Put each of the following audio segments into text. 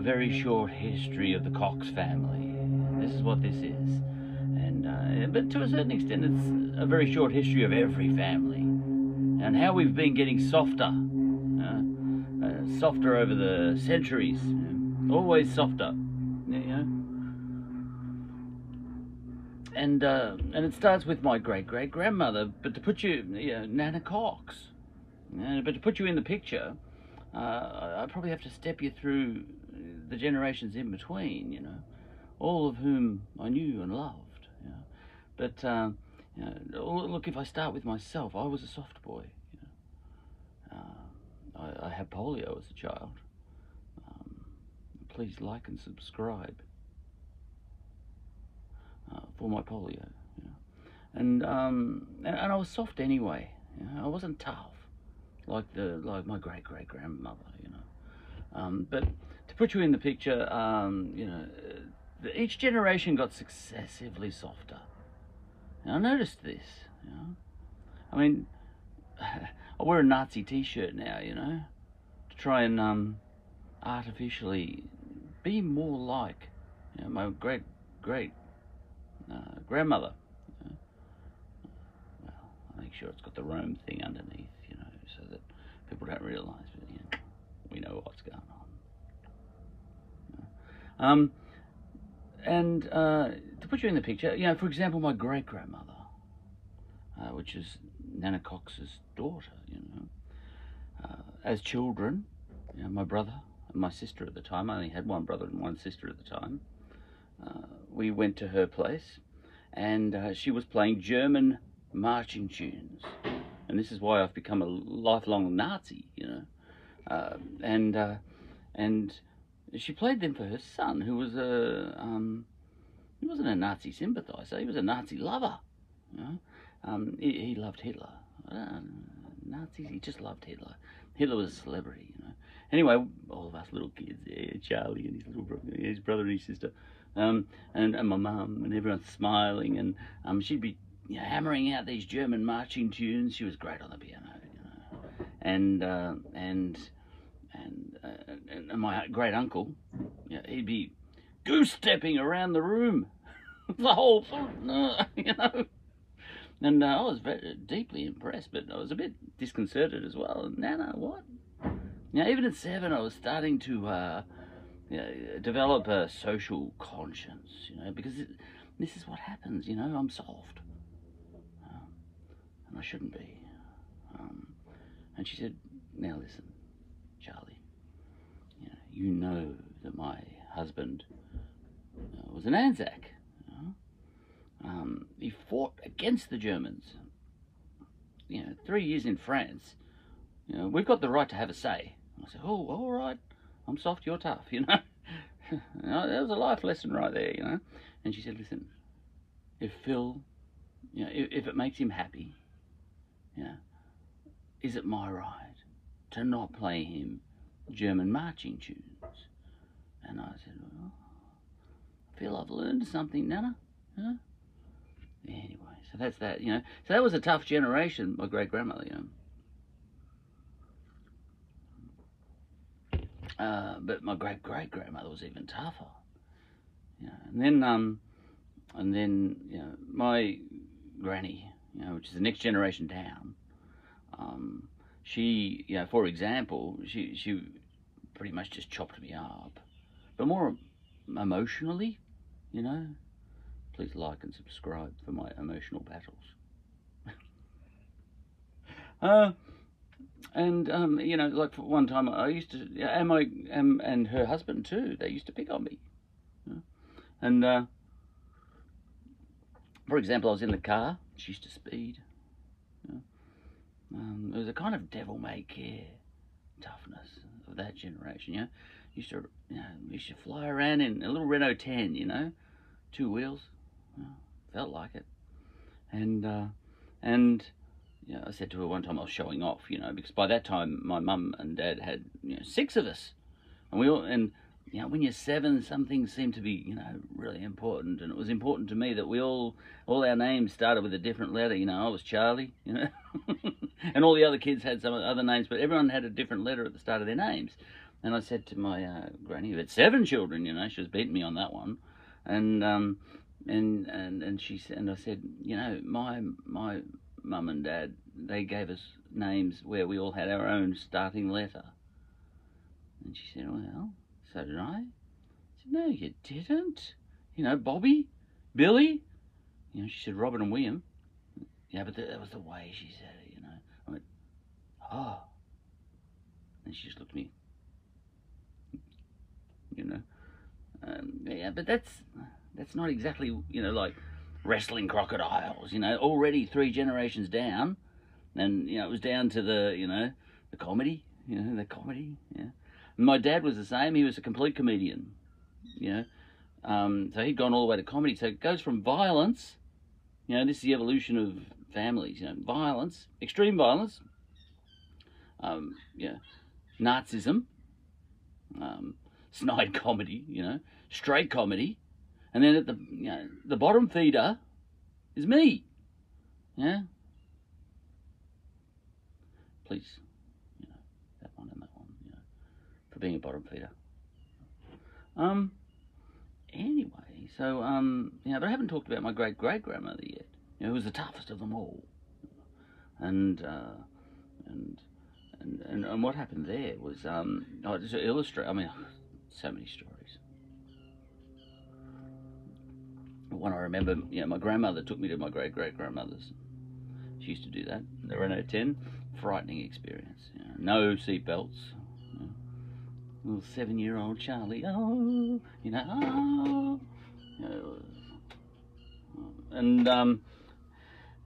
a very short history of the Cox family. This is what this is. And, uh, but to a certain extent, it's a very short history of every family and how we've been getting softer, uh, uh, softer over the centuries, always softer, you know. And uh, and it starts with my great great grandmother, but to put you, you know, Nana Cox, uh, but to put you in the picture, uh, I probably have to step you through the generations in between, you know, all of whom I knew and loved. You know. But uh, you know, look, if I start with myself, I was a soft boy. You know. uh, I, I, had polio as a child. Um, please like and subscribe uh, for my polio. You know. And, um, and, and I was soft anyway. I wasn't tough like the like my great great grandmother, you know. Um, but to put you in the picture, um, you know, each generation got successively softer. And I noticed this, you know. I mean, I wear a Nazi T-shirt now, you know, to try and um, artificially be more like you know, my great great uh, grandmother. You know. Well, I make sure it's got the Rome thing underneath people don't realise, but we know what's going on. Um, and uh, to put you in the picture, you know, for example, my great grandmother, uh, which is Nana Cox's daughter, you know, uh, as children, you know, my brother and my sister at the time, I only had one brother and one sister at the time, uh, we went to her place and uh, she was playing German marching tunes and this is why I've become a lifelong Nazi, you know. Uh, and uh, and she played them for her son, who was a um, he wasn't a Nazi sympathizer, he was a Nazi lover. You know, um, he, he, loved Hitler. Uh, Nazis, he just loved Hitler. Hitler was a celebrity, you know. Anyway, all of us little kids, yeah, Charlie and his little brother, his brother and his sister, um, and, and my mum, and everyone's smiling, and um, she'd be hammering out these German marching tunes. She was great on the piano, you know. And uh, and and, uh, and my great uncle, you know, he'd be goose stepping around the room, the whole, you know. And uh, I was very deeply impressed, but I was a bit disconcerted as well. Nana, what? Now, even at seven, I was starting to uh, you know, develop a social conscience, you know, because it, this is what happens, you know. I'm soft and I shouldn't be. Um, and she said, now listen, Charlie, you know, you know that my husband uh, was an Anzac. You know? um, he fought against the Germans. You know, three years in France. You know, we've got the right to have a say. I said, oh, all right, I'm soft, you're tough, you know. you know, that was a life lesson right there, you know. And she said, listen, if Phil, you know, if, if it makes him happy, yeah. Is it my right to not play him German marching tunes? And I said, well, I feel I've learned something, Nana. Anyway, so that's that, you know. So that was a tough generation, my great grandmother, you know. Uh, but my great great grandmother was even tougher. Yeah, and then um, and then you know my granny you know, which is the next generation down. Um, she, you know, for example, she she pretty much just chopped me up, but more emotionally, you know. Please like and subscribe for my emotional battles. uh, and um, you know, like for one time, I used to, and my and, and her husband too. They used to pick on me, you know? and uh, for example, I was in the car used to speed. Um, it was a kind of devil-may-care toughness of that generation. You know, used to you know, used to fly around in a little Renault 10. You know, two wheels. Felt like it, and uh, and know, I said to her one time I was showing off. You know, because by that time my mum and dad had you know six of us, and we all and you know, when you're seven, some things seem to be, you know, really important. And it was important to me that we all, all our names started with a different letter. You know, I was Charlie, you know, and all the other kids had some other names, but everyone had a different letter at the start of their names. and I said to my uh, granny, who had seven children, you know, she was beating me on that one, and um, and and and she said, and I said, you know, my my mum and dad, they gave us names where we all had our own starting letter. And she said, well, so did I. I said, no, you didn't. You know, Bobby, Billy. You know, she said Robert and William. Yeah, but that was the way she said it, you know. I went, oh. And she just looked at me. You know. Um, yeah, but that's that's not exactly, you know, like wrestling crocodiles, you know, already three generations down. And, you know, it was down to the, you know, the comedy, you know, the comedy, yeah. My dad was the same. He was a complete comedian, you know. Um, so he'd gone all the way to comedy. So it goes from violence, you know, this is the evolution of families, you know, violence, extreme violence, um, yeah, Nazism, um, snide comedy, you know, straight comedy, and then at the you know, the bottom feeder is me. Yeah. Please, you know, that one and that one, you know, for being a bottom feeder. Um. Anyway, so um, yeah, but I haven't talked about my great great grandmother yet. You know, who was the toughest of them all, and uh, and. And, and, and what happened there was um, oh, just to illustrate. I mean, so many stories. one I remember, you know, my grandmother took me to my great great grandmother's. She used to do that. The Renault 10, frightening experience. You know, no seatbelts. Little seven year old Charlie, oh, you know, oh, and um,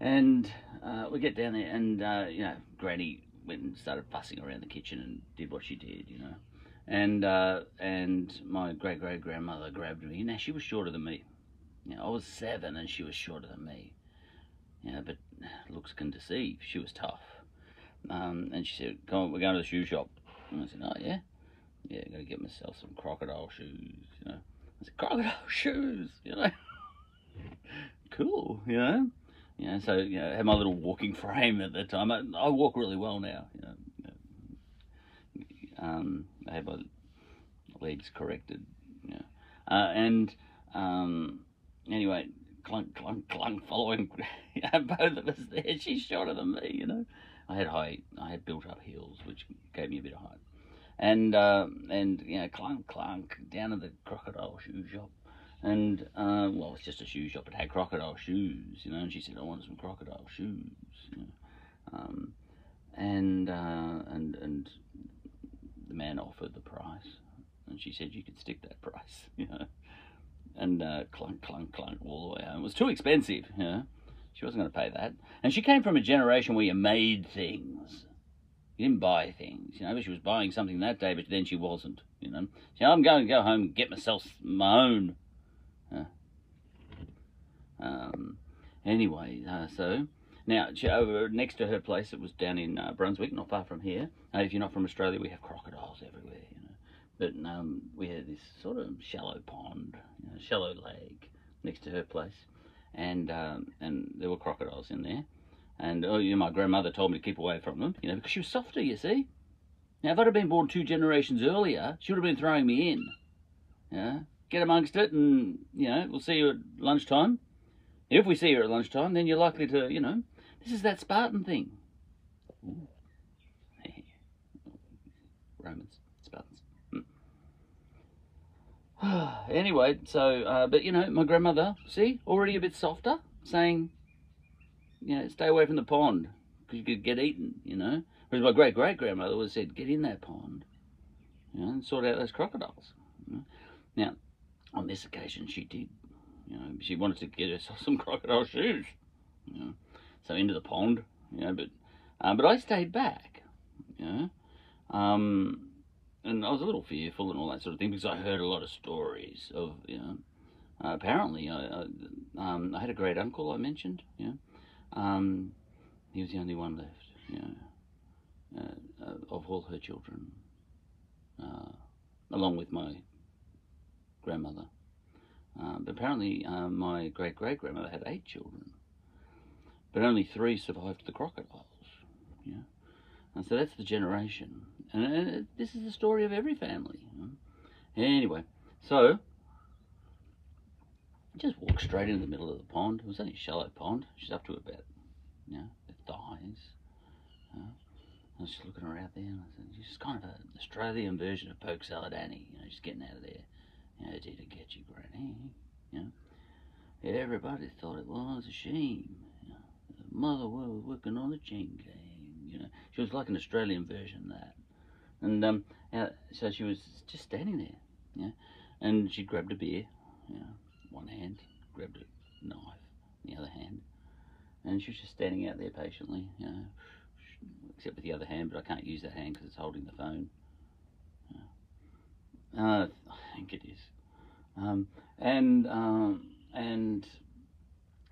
and uh, we get down there, and uh, you know, Granny went and started fussing around the kitchen and did what she did, you know, and uh, and my great great grandmother grabbed me. Now she was shorter than me you know, I was seven and she was shorter than me. You know, but looks can deceive. She was tough. Um, and she said, come on, we're going to the shoe shop. And I said, oh, yeah? Yeah, got to get myself some crocodile shoes, you know. I said, crocodile shoes, you know. cool, you know. You know, so, you know, I had my little walking frame at the time. I, I walk really well now, you know. Um, I had my legs corrected, you know. Uh, and, um, anyway, clunk, clunk, clunk, following both of us there. She's shorter than me, you know. I had high, I had built up heels, which gave me a bit of height. And, uh, and you know, clunk, clunk, down to the crocodile shoe shop. And, uh, well, it's just a shoe shop. It had crocodile shoes, you know. And she said, I want some crocodile shoes, you know. Um, and, uh, and, and the man offered the price. And she said, you could stick that price, you know and uh, clunk, clunk, clunk all the way home. It was too expensive, you know. She wasn't going to pay that. And she came from a generation where you made things. You didn't buy things, you know. But she was buying something that day, but then she wasn't, you know. So I'm going to go home and get myself my own. Uh, um, anyway, uh, so now over next to her place, it was down in uh, Brunswick, not far from here. if you're not from Australia, we have crocodiles everywhere, you know. But um, we had this sort of shallow pond, you know, shallow lake next to her place, and um, and there were crocodiles in there. And oh, know, my grandmother told me to keep away from them, you know, because she was softer, you see. Now, if I'd have been born two generations earlier, she would have been throwing me in. Yeah, get amongst it, and you know, we'll see you at lunchtime. If we see you at lunchtime, then you're likely to, you know, this is that Spartan thing. Romans. anyway, so, uh, but you know, my grandmother, see, already a bit softer, saying, you know, stay away from the pond because you could get eaten, you know. Whereas my great great grandmother have said, get in that pond, you know, and sort out those crocodiles. You know? Now, on this occasion, she did. You know, she wanted to get herself some crocodile shoes. You know, so into the pond. You know, but uh, but I stayed back. You know, um, and I was a little fearful and all that sort of thing because I heard a lot of stories of you know. Uh, apparently, I, I, um, I had a great uncle I mentioned. You know, um, he was the only one left. You know, uh, uh, of all her children, uh, along with my grandmother. Uh, but apparently, uh, my great great grandmother had eight children, but only three survived the crocodiles. You know? And so that's the generation. And, and this is the story of every family. Anyway, so just walked straight into the middle of the pond. It was only a shallow pond. She's up to about, you know, her thighs. Uh, I was just looking her out there, and I said, she's kind of an Australian version of Polk Salad Annie. You know, just getting out of there. You know, did it get you, Granny? You know, everybody thought it was a shame. You know, the mother was working on the chain gang. You know, she was like an Australian version of that. And um, so she was just standing there, yeah, and she grabbed a beer, you know, one hand, grabbed a knife, in the other hand, and she was just standing out there patiently, you know, except with the other hand, but I can't use that hand because it's holding the phone. Uh, I think it is. Um, and um, and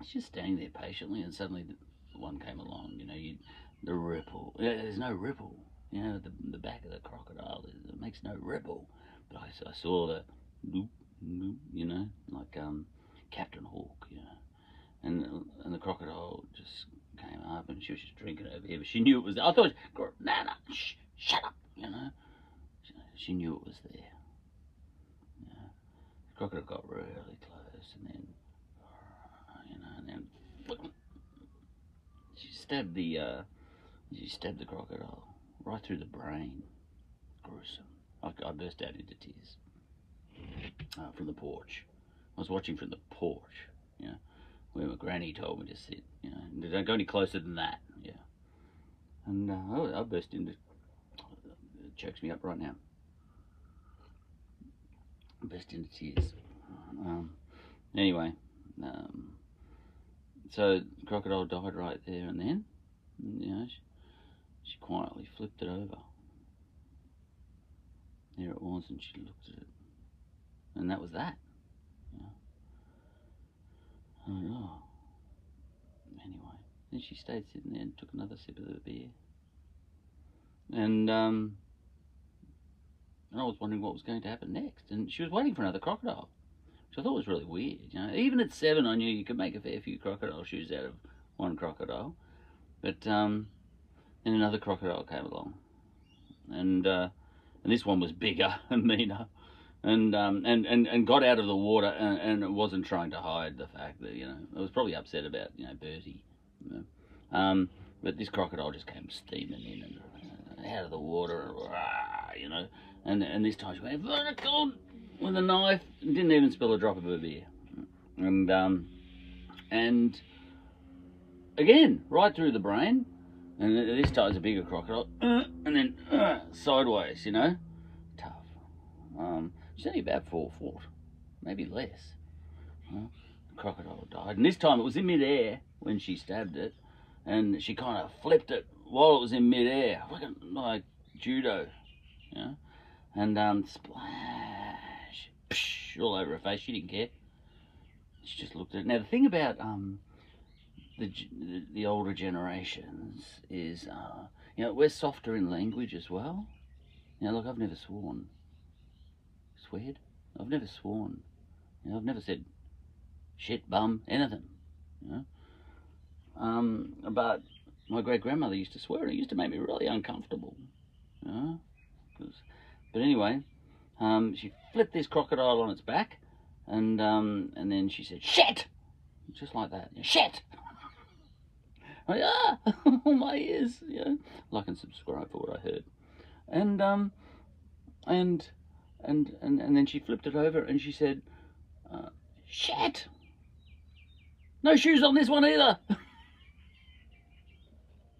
she's just standing there patiently, and suddenly the one came along. You know, you, the ripple. There's no ripple. You know, the the back of the crocodile it makes no ripple. But I, I saw the loop, you know, like um, Captain Hook, you know, and and the crocodile just came up and she was just drinking over here, but she knew it was there. I thought, Nana, shh, shut up, you know. She, knew it was there. Yeah. The crocodile got really close and then, you know, and then she stabbed the, uh, she stabbed the crocodile right through the brain. Gruesome. I, I burst out into tears uh, from the porch. I was watching from the porch, yeah where my granny told me to sit. You know, don't go any closer than that. Yeah. And uh, I, I burst into. It chokes me up right now. I burst into tears. Um, anyway, um, so crocodile died right there and then. And, you know, she, she quietly flipped it over. There it was, and she looked at it, and that was that. Oh, anyway, then she stayed sitting there and took another sip of the beer. And, um, and I was wondering what was going to happen next. And she was waiting for another crocodile, which I thought was really weird. You know, even at seven, I knew you could make a fair few crocodile shoes out of one crocodile. But um, then another crocodile came along, and uh, and this one was bigger and meaner and um, and, and and got out of the water and, and wasn't trying to hide the fact that you know I was probably upset about you know Bertie, you know? Um, but this crocodile just came steaming in and out of the water, and, rah, you know, and and this time she went vertical! with a knife. And didn't even spill a drop of her beer, and um, and again right through the brain, and this time it's a bigger crocodile, and then uh, sideways, you know, tough. Um, She's only about four foot, maybe less. the crocodile died. And this time it was in midair when she stabbed it. And she kind of flipped it while it was in midair, like, like judo. Yeah. And um, splash, psh, all over her face. She didn't care. She just looked at it. Now, the thing about um, the, the, the older generations is, uh, you know, we're softer in language as well. You know, look, I've never sworn I've never sworn. You know, I've never said shit, bum, anything. You know? Um, but my great grandmother used to swear, and it used to make me really uncomfortable. You know? But anyway, um, she flipped this crocodile on its back, and um, and then she said shit, just like that. Shit. I, ah, my ears. Yeah, like and subscribe for what I heard, and um, and and, and, and then she flipped it over and she said, uh, shit, no shoes on this one either.